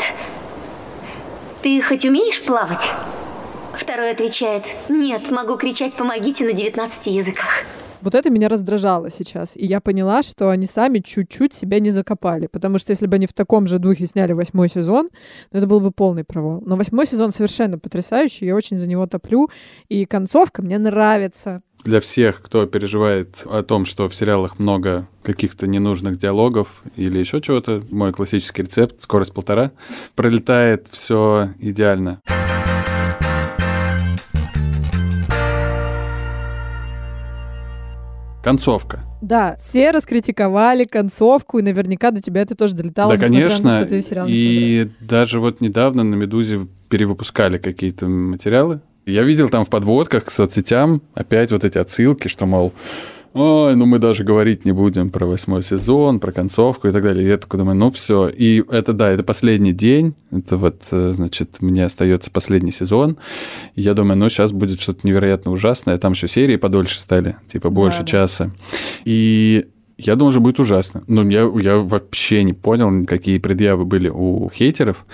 ты хоть умеешь плавать? Второй отвечает, нет, могу кричать «помогите» на 19 языках. Вот это меня раздражало сейчас. И я поняла, что они сами чуть-чуть себя не закопали. Потому что если бы они в таком же духе сняли восьмой сезон, ну, это был бы полный провал. Но восьмой сезон совершенно потрясающий. Я очень за него топлю. И концовка мне нравится. Для всех, кто переживает о том, что в сериалах много каких-то ненужных диалогов или еще чего-то, мой классический рецепт скорость полтора пролетает все идеально. Концовка. Да, все раскритиковали концовку, и наверняка до тебя это тоже долетало, да, несмотря на то, конечно. что ты сериал не И даже вот недавно на «Медузе» перевыпускали какие-то материалы. Я видел там в подводках к соцсетям опять вот эти отсылки, что, мол, ой, ну мы даже говорить не будем про восьмой сезон, про концовку и так далее. Я такой думаю, ну все. И это, да, это последний день, это вот, э, значит, мне остается последний сезон. И я думаю, ну сейчас будет что-то невероятно ужасное. Там еще серии подольше стали, типа больше Да, да. часа. И я думал, что будет ужасно. Но я, я вообще не понял, какие предъявы были у хейтеров.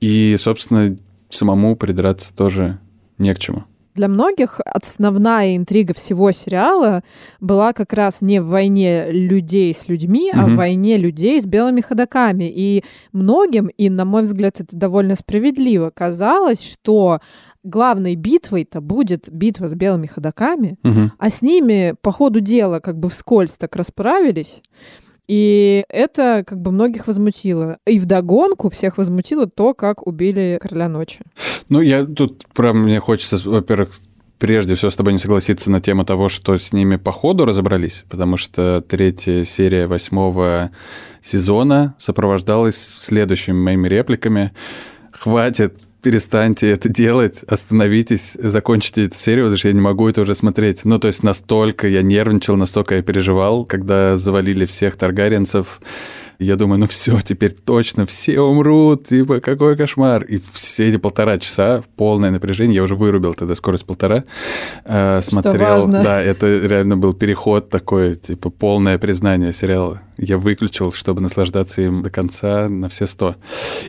И, собственно, самому придраться тоже не к чему. Для многих основная интрига всего сериала была как раз не в войне людей с людьми, а в войне людей с белыми ходаками. И многим, и на мой взгляд это довольно справедливо, казалось, что главной битвой-то будет битва с белыми ходаками, Мгм. а с ними по ходу дела как бы вскользь так расправились. И это как бы многих возмутило. И вдогонку всех возмутило то, как убили Короля Ночи. Ну, я тут, прям мне хочется, во-первых, прежде всего с тобой не согласиться на тему того, что с ними по ходу разобрались, потому что третья серия восьмого сезона сопровождалась следующими моими репликами. Хватит, перестаньте это делать, остановитесь, закончите эту серию, потому что я не могу это уже смотреть. Ну, то есть настолько я нервничал, настолько я переживал, когда завалили всех таргариенцев. Я думаю, ну все, теперь точно все умрут, типа, какой кошмар. И все эти полтора часа, полное напряжение, я уже вырубил тогда скорость полтора, э, смотрел. важно. Да, это реально был переход такой, типа, полное признание сериала. Я выключил, чтобы наслаждаться им до конца на все сто.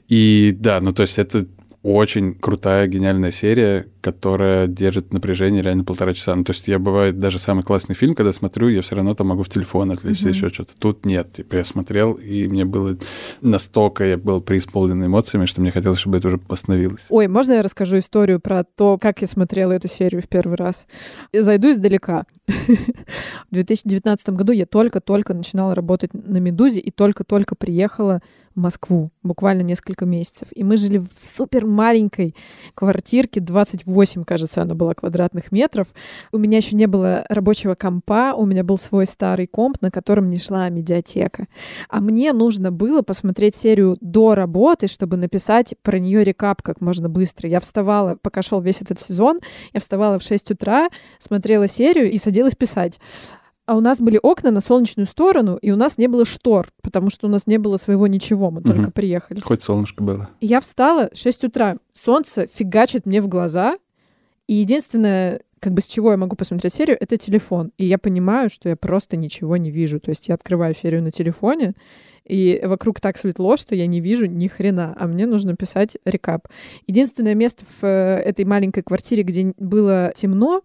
И да, ну то есть это очень крутая, гениальная серия, которая держит напряжение реально полтора часа. Ну, то есть я, бывает, даже самый классный фильм, когда смотрю, я все равно там могу в телефон отвлечься, еще что-то. Тут нет. Типа я смотрел, и мне было настолько, я был преисполнен эмоциями, что мне хотелось, чтобы это уже остановилось. Ой, можно я расскажу историю про то, как я смотрела эту серию в первый раз? Я зайду издалека. (laughs) В 2019 году я только-только начинала работать на «Медузе» и только-только приехала Москву, буквально несколько месяцев. И мы жили в супер маленькой квартирке, 28, кажется, она была квадратных метров. У меня еще не было рабочего компа, у меня был свой старый комп, на котором не шла медиатека. А мне нужно было посмотреть серию до работы, чтобы написать про нее рекап как можно быстро. Я вставала, пока шел весь этот сезон, я вставала в 6 утра, смотрела серию и садилась писать. А у нас были окна на солнечную сторону, и у нас не было штор, потому что у нас не было своего ничего, мы только Мгм. приехали. Хоть солнышко было. Я встала 6 утра, солнце фигачит мне в глаза, и единственное, как бы с чего я могу посмотреть серию, это телефон. И я понимаю, что я просто ничего не вижу. То есть я открываю серию на телефоне, и вокруг так светло, что я не вижу ни хрена, а мне нужно писать рекап. Единственное место в э, этой маленькой квартире, где было темно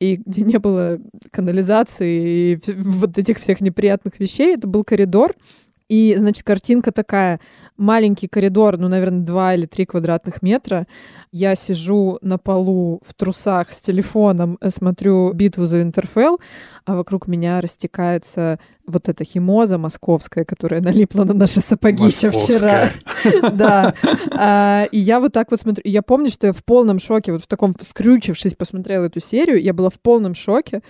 и где не было канализации и вот этих всех неприятных вещей, это был коридор, и, значит, картинка такая. Маленький коридор, ну, наверное, 2 или 3 квадратных метра. Я сижу на полу в трусах с телефоном, э, смотрю битву за Интерфел, а вокруг меня растекается вот эта химоза московская, которая налипла на наши сапоги еще вчера. (laughs) Да. А, и я вот так вот смотрю. Я помню, что я в полном шоке, вот в таком скрючившись посмотрела эту серию, я была в полном шоке,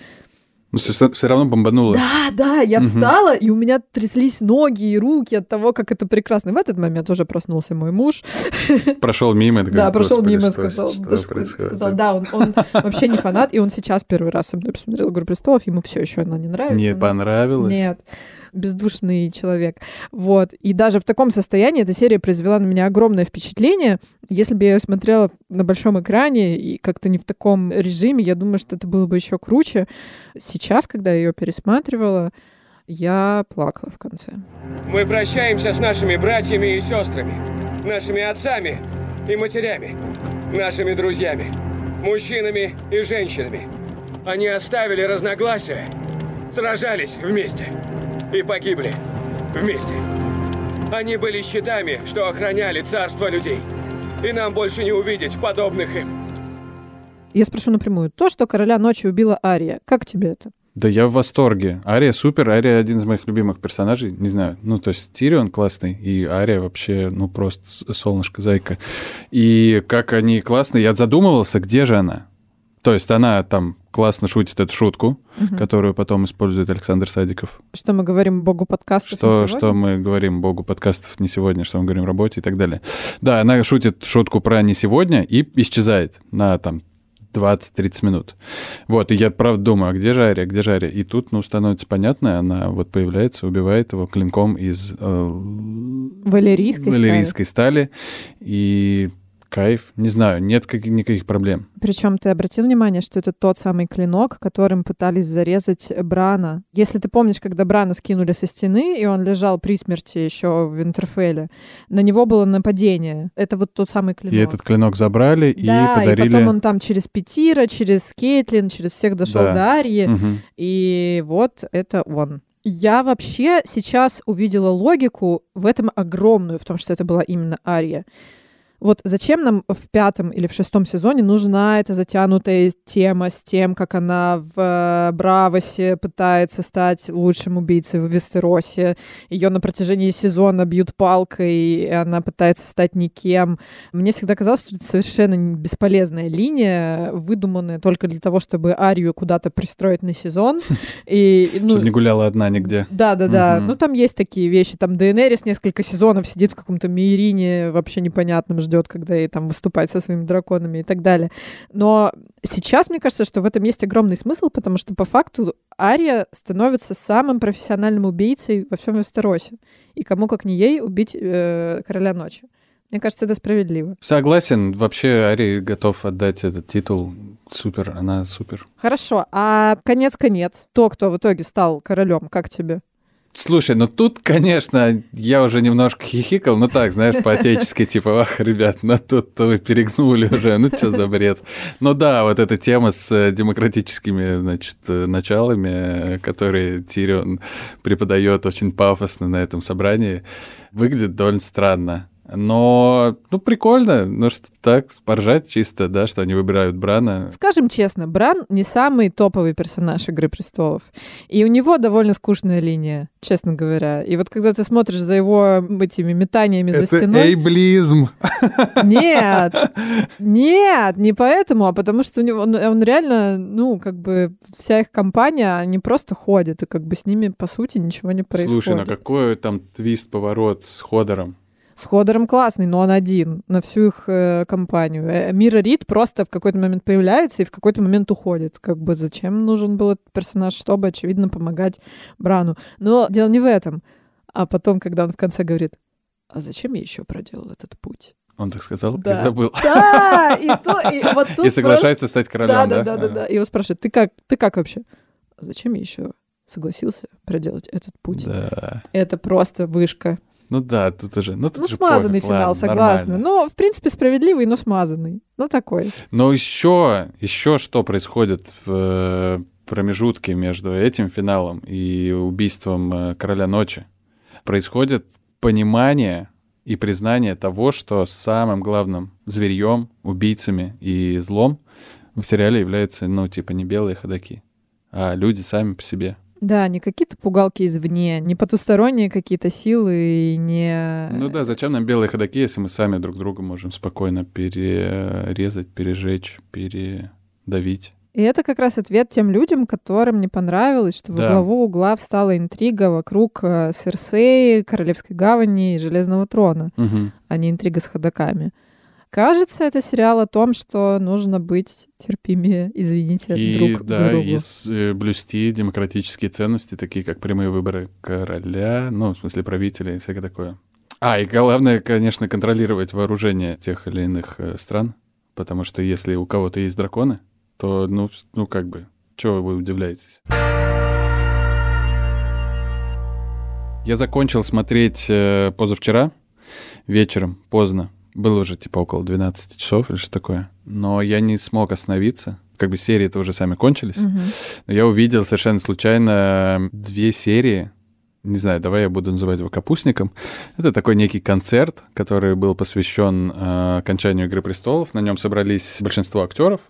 Ну, все, все равно бомбануло. да, да, я встала, и у меня тряслись ноги и руки от того, как это прекрасно. В этот момент уже проснулся мой муж. (laughs) Прошел мимо. такой, Да, прошел «Господи, мимо, сказал, что что- происходит?» сказал, да, он, он вообще не фанат, и он сейчас первый раз со мной посмотрел «Игру престолов», ему все еще она не нравится. Не но- понравилось? Нет, бездушный человек. Вот. И даже в таком состоянии эта серия произвела на меня огромное впечатление. Если бы я ее смотрела на большом экране и как-то не в таком режиме, я думаю, что это было бы еще круче. Сейчас, когда я ее пересматривала, я плакала в конце. Мы прощаемся с нашими братьями и сестрами, нашими отцами и матерями, нашими друзьями, мужчинами и женщинами. Они оставили разногласия, сражались вместе и погибли вместе. Они были щитами, что охраняли царство людей. И нам больше не увидеть подобных им. Я спрошу напрямую. То, что короля ночи убила Ария, как тебе это? Да я в восторге. Ария супер, Ария один из моих любимых персонажей. Не знаю, ну то есть Тирион классный, и Ария вообще, ну просто с- солнышко, зайка. И как они классные, я задумывался, где же она? То есть она там классно шутит эту шутку, которую потом использует Александр Садиков. Что мы говорим богу подкастов Что, на что мы говорим богу подкастов не сегодня, что мы говорим работе и так далее. Да, она шутит шутку про не сегодня и исчезает на там 20-30 минут. Вот, и я правда думаю, а где же Ария, где же Ария? И тут, ну, становится понятно, она вот появляется, убивает его клинком из э, Валерийской стали. валерийской стали. И кайф, не знаю, нет каких- никаких проблем. Причем ты обратил внимание, что это тот самый клинок, которым пытались зарезать Брана. Если ты помнишь, когда Брана скинули со стены, и он лежал при смерти еще в Винтерфелле, на него было нападение. Это вот тот самый клинок. И этот клинок забрали да, и подарили... и потом он там через Петира, через Кейтлин, через всех дошел Да. до Арии. Мгм. И вот это он. Я вообще сейчас увидела логику в этом огромную, в том, что это была именно Ария. Вот зачем нам в пятом или в шестом сезоне нужна эта затянутая тема с тем, как она в э, Бравосе пытается стать лучшим убийцей в Вестеросе. Ее на протяжении сезона бьют палкой, и она пытается стать никем. Мне всегда казалось, что это совершенно бесполезная линия, выдуманная только для того, чтобы Арию куда-то пристроить на сезон. (laughs) И, ну, Чтобы не гуляла одна нигде. да, да, да. Ну, там есть такие вещи. Там ДНРис несколько сезонов сидит в каком-то Мейрине вообще непонятном, ждет, когда ей там выступать со своими драконами и так далее. Но сейчас мне кажется, что в этом есть огромный смысл, потому что по факту Ария становится самым профессиональным убийцей во всем Вестеросе. И кому, как не ей, убить э, Короля Ночи. Мне кажется, это справедливо. Согласен, вообще Ари готов отдать этот титул. Супер, она супер. Хорошо, а конец-конец. То, кто в итоге стал королем, как тебе? Слушай, ну тут, конечно, я уже немножко хихикал, ну так, знаешь, по-отечески, типа, ах, ребят, ну тут вы перегнули уже, ну что за бред. Ну да, вот эта тема с э, демократическими, значит, э, началами, э, которые Тирион преподает очень пафосно на этом собрании, выглядит довольно странно. Но, ну, прикольно, ну что так, поржать чисто, да, что они выбирают Брана. Скажем честно, Бран не самый топовый персонаж «Игры престолов». И у него довольно скучная линия, честно говоря. И вот когда ты смотришь за его этими метаниями за Это стеной... эйблизм. Нет, (laughs) нет, не поэтому, а потому что у него, он, он реально, ну, как бы вся их компания, они просто ходят, и как бы с ними, по сути, ничего не происходит. Слушай, ну какой там твист-поворот с Ходором? С Ходором классный, но он один на всю их э, компанию. Э, Мира Рид просто в какой-то момент появляется и в какой-то момент уходит. Как бы зачем нужен был этот персонаж, чтобы, очевидно, помогать Брану. Но дело не в этом. А потом, когда он в конце говорит, а зачем я еще проделал этот путь? Он так сказал и Да. забыл. Да, и, то, и (laughs) вот тут И соглашается стать королем, Да, да? да, да, да, да. И его спрашивают, ты как, ты как вообще? «А Зачем я еще согласился проделать этот путь? Да. Это просто вышка. Ну да, тут уже... Ну, тут Ну, смазанный пофиг, финал, ладно, согласна. нормально. Ну, в принципе, справедливый, но смазанный. Ну, такой. Но еще, еще что происходит в э, промежутке между этим финалом и убийством э, короля ночи? Происходит понимание и признание того, что самым главным зверьем, убийцами и злом в сериале являются, ну, типа, не белые ходаки, а люди сами по себе. Да, не какие-то пугалки извне, не потусторонние какие-то силы, и не... Ну да, зачем нам белые ходаки, если мы сами друг друга можем спокойно перерезать, пережечь, передавить? И это как раз ответ тем людям, которым не понравилось, что Да. главу угла встала интрига вокруг э, Серсеи, Королевской гавани и Железного трона, Мгм. а не интрига с ходоками. Кажется, это сериал о том, что нужно быть терпимее, извините, И друг да, другу. и э, блюсти демократические ценности, такие как прямые выборы короля, ну, в смысле правителя и всякое такое. А, и главное, конечно, контролировать вооружение тех или иных э, стран, потому что если у кого-то есть драконы, то, ну, ну как бы, чего вы удивляетесь? Я закончил смотреть э, позавчера вечером, поздно. Было уже типа около 12 часов или что такое. Но я не смог остановиться. Как бы серии-то уже сами кончились. Мгм. Но я увидел совершенно случайно две серии. Не знаю, давай я буду называть его капустником. Это такой некий концерт, который был посвящен э, окончанию Игры престолов. На нем собрались большинство актеров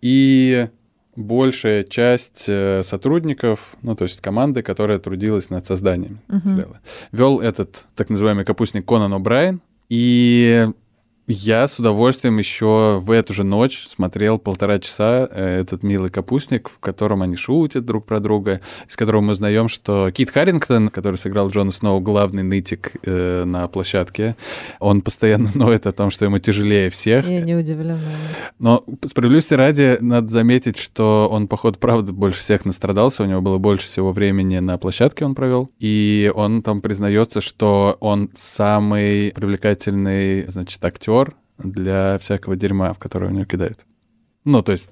и большая часть э, сотрудников, ну то есть команды, которая трудилась над созданием Мгм. сериала. Вел этот так называемый капустник Конан О'Брайен. И я с удовольствием еще в эту же ночь смотрел полтора часа э, этот милый капустник, в котором они шутят друг про друга, из которого мы узнаем, что Кит Харрингтон, который сыграл Джона Сноу, главный нытик э, на площадке, он постоянно (laughs) ноет о том, что ему тяжелее всех. Я не удивлена. Но справедливости ради, надо заметить, что он, походу, правда, больше всех настрадался. У него было больше всего времени на площадке он провел. И он там признается, что он самый привлекательный, значит, актер для всякого дерьма, в которое у него кидают. Ну, то есть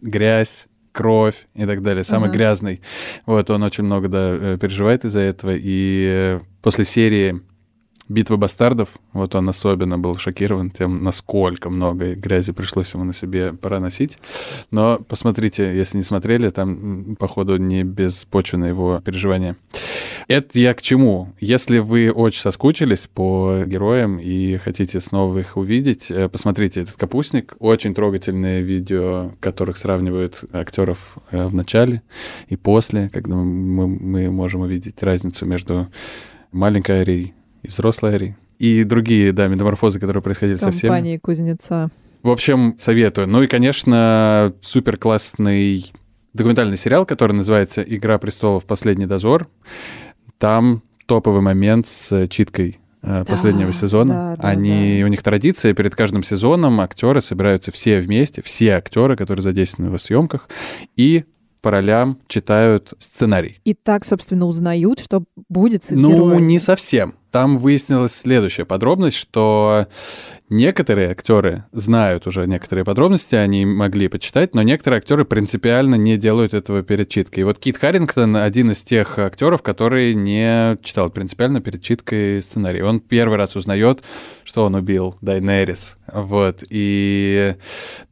грязь, кровь и так далее. Самый Ага. грязный. Вот, он очень много, да, э, переживает из-за этого. И э, после серии Битва бастардов, вот он особенно был шокирован тем, насколько много грязи пришлось ему на себе проносить. Но посмотрите, если не смотрели, там, походу, не беспочвенное его переживание. Это я к чему? Если вы очень соскучились по героям и хотите снова их увидеть, э, посмотрите этот капустник. Очень трогательные видео, которых сравнивают актеров э, в начале и после, когда мы, мы можем увидеть разницу между маленькой Арией и взрослой Арией. И другие, да, метаморфозы, которые происходили со всеми. Компании Кузнеца. В общем, советую. Ну и, конечно, супер классный документальный сериал, который называется «Игра престолов. Последний дозор». Там топовый момент с читкой э, последнего сезона. да, да, Они, у них традиция, перед каждым сезоном актеры собираются все вместе, все актеры, которые задействованы в съемках, и по ролям читают сценарий. И так, собственно, узнают, что будет с Ну, героями. не совсем. Там выяснилась следующая подробность, что некоторые актеры знают уже некоторые подробности, они могли почитать, но некоторые актеры принципиально не делают этого перед читкой. И вот Кит Харрингтон один из тех актеров, который не читал принципиально перед читкой сценарий. Он первый раз узнает, что он убил Дайнерис. Вот. И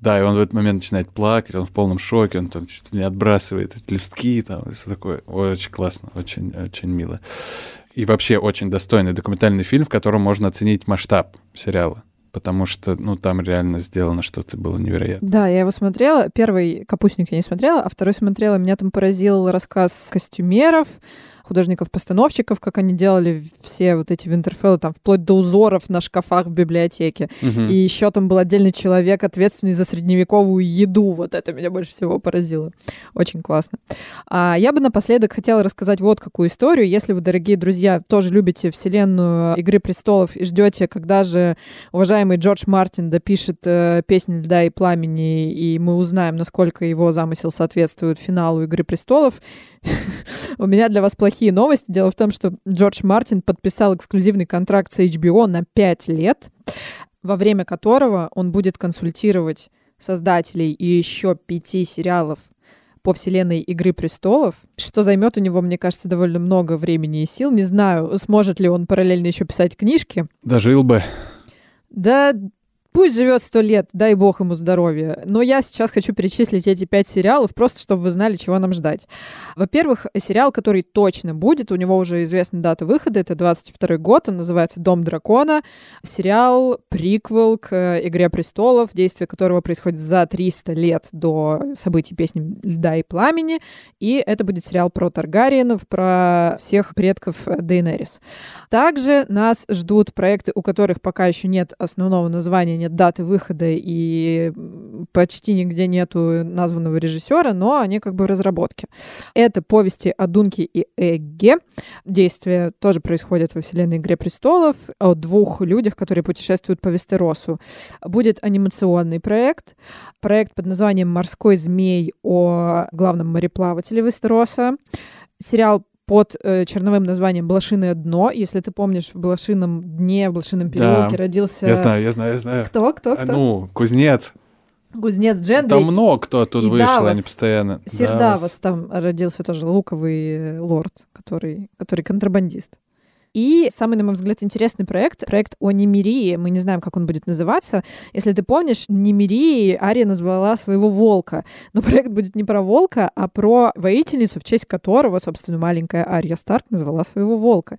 да, и он в этот момент начинает плакать, он в полном шоке, он там чуть не отбрасывает эти листки, там, и все такое. Очень классно, очень, очень мило. И вообще очень достойный документальный фильм, в котором можно оценить масштаб сериала. Потому что, ну, там реально сделано что-то было невероятно. Да, я его смотрела. Первый «Капустник» я не смотрела, а второй смотрела. Меня там поразил рассказ костюмеров, художников-постановщиков, как они делали все вот эти Винтерфеллы, там, вплоть до узоров на шкафах в библиотеке. Мгм. И еще там был отдельный человек, ответственный за средневековую еду. Вот это меня больше всего поразило. Очень классно. А я бы напоследок хотела рассказать вот какую историю. Если вы, дорогие друзья, тоже любите вселенную «Игры престолов» и ждете, когда же уважаемый Джордж Мартин допишет э, «Песнь льда и пламени», и мы узнаем, насколько его замысел соответствует финалу «Игры престолов», (laughs) у меня для вас плохие новости. Дело в том, что Джордж Мартин подписал эксклюзивный контракт с HBO на 5 лет. во время которого он будет консультировать создателей и еще пяти сериалов по вселенной Игры престолов, что займет у него, мне кажется, довольно много времени и сил. Не знаю, сможет ли он параллельно еще писать книжки. Дожил бы. Да, пусть живет сто лет, дай бог ему здоровья. Но я сейчас хочу перечислить эти пять сериалов, просто чтобы вы знали, чего нам ждать. Во-первых, сериал, который точно будет, у него уже известна дата выхода, это 22 год, он называется «Дом дракона». Сериал, приквел к э, «Игре престолов», действие которого происходит за 300 лет до событий песни «Льда и пламени». И это будет сериал про Таргариенов, про всех предков э, Дейнерис. Также нас ждут проекты, у которых пока еще нет основного названия, нет даты выхода и почти нигде нету названного режиссера, но они как бы в разработке. Это повести о Дунке и Эгге. Действие тоже происходит во вселенной «Игре престолов» о двух людях, которые путешествуют по Вестеросу. Будет анимационный проект, проект под названием «Морской змей» о главном мореплавателе Вестероса. Сериал под э, черновым названием «Блошиное дно». Если ты помнишь, в Блошином дне, в Блошином переулке родился... Я знаю, я знаю, я знаю. Кто, кто, А, кто? Ну, кузнец. Кузнец Джендрик. Там много кто и вышел, они постоянно. Сирдавос там родился тоже луковый лорд, который, который контрабандист. И самый, на мой взгляд, интересный проект, проект о Немирии. Мы не знаем, как он будет называться. Если ты помнишь, Немирии Ария назвала своего волка. Но (laughs) проект будет не про волка, а про воительницу, в честь которого, собственно, маленькая Ария Старк назвала своего волка.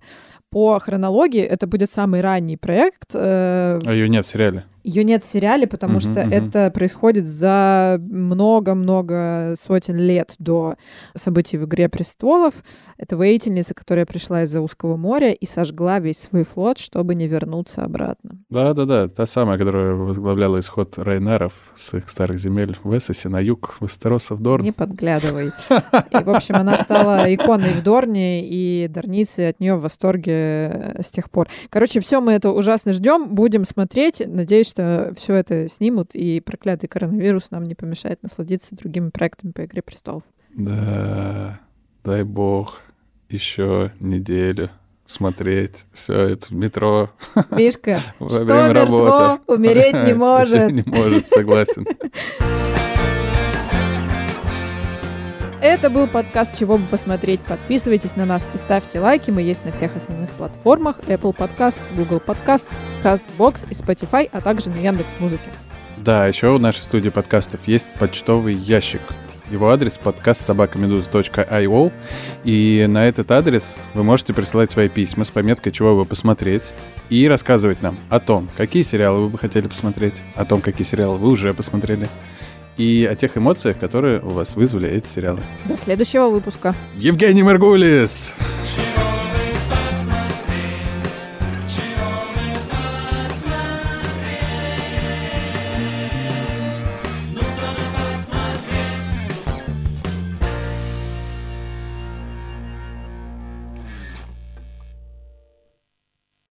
По хронологии это будет самый ранний проект. э, А ее нет в сериале. Ее нет в сериале, потому Мгм, что мгм. это происходит за много-много сотен лет до событий в «Игре престолов». Это воительница, которая пришла из-за узкого моря и сожгла весь свой флот, чтобы не вернуться обратно. Да-да-да, та самая, которая возглавляла исход Рейнаров с их старых земель в Эссосе на юг, в Дорн. Не подглядывай. (laughs) И, в общем, она стала иконой в Дорне, и дарницы от нее в восторге э, с тех пор. Короче, все мы это ужасно ждем, будем смотреть. Надеюсь, что все это снимут, и проклятый коронавирус нам не помешает насладиться другими проектами по «Игре престолов». Да, дай бог, еще неделю смотреть все это в метро (laughs) Мишка, во что время мертво, работы. умереть не (laughs) может. Не может, согласен. (laughs) Это был подкаст «Чего бы посмотреть». Подписывайтесь на нас и ставьте лайки. Мы есть на всех основных платформах. Apple Podcasts, Google Podcasts, CastBox и Spotify, а также на Яндекс.Музыке. Да, еще у нашей студии подкастов есть почтовый ящик. Его адрес подкаст собакамедуза.io. И на этот адрес вы можете присылать свои письма с пометкой «Чего бы посмотреть» и рассказывать нам о том, какие сериалы вы бы хотели посмотреть, о том, какие сериалы вы уже посмотрели, и о тех эмоциях, которые у вас вызвали эти сериалы. До следующего выпуска. Евгений Маргулис!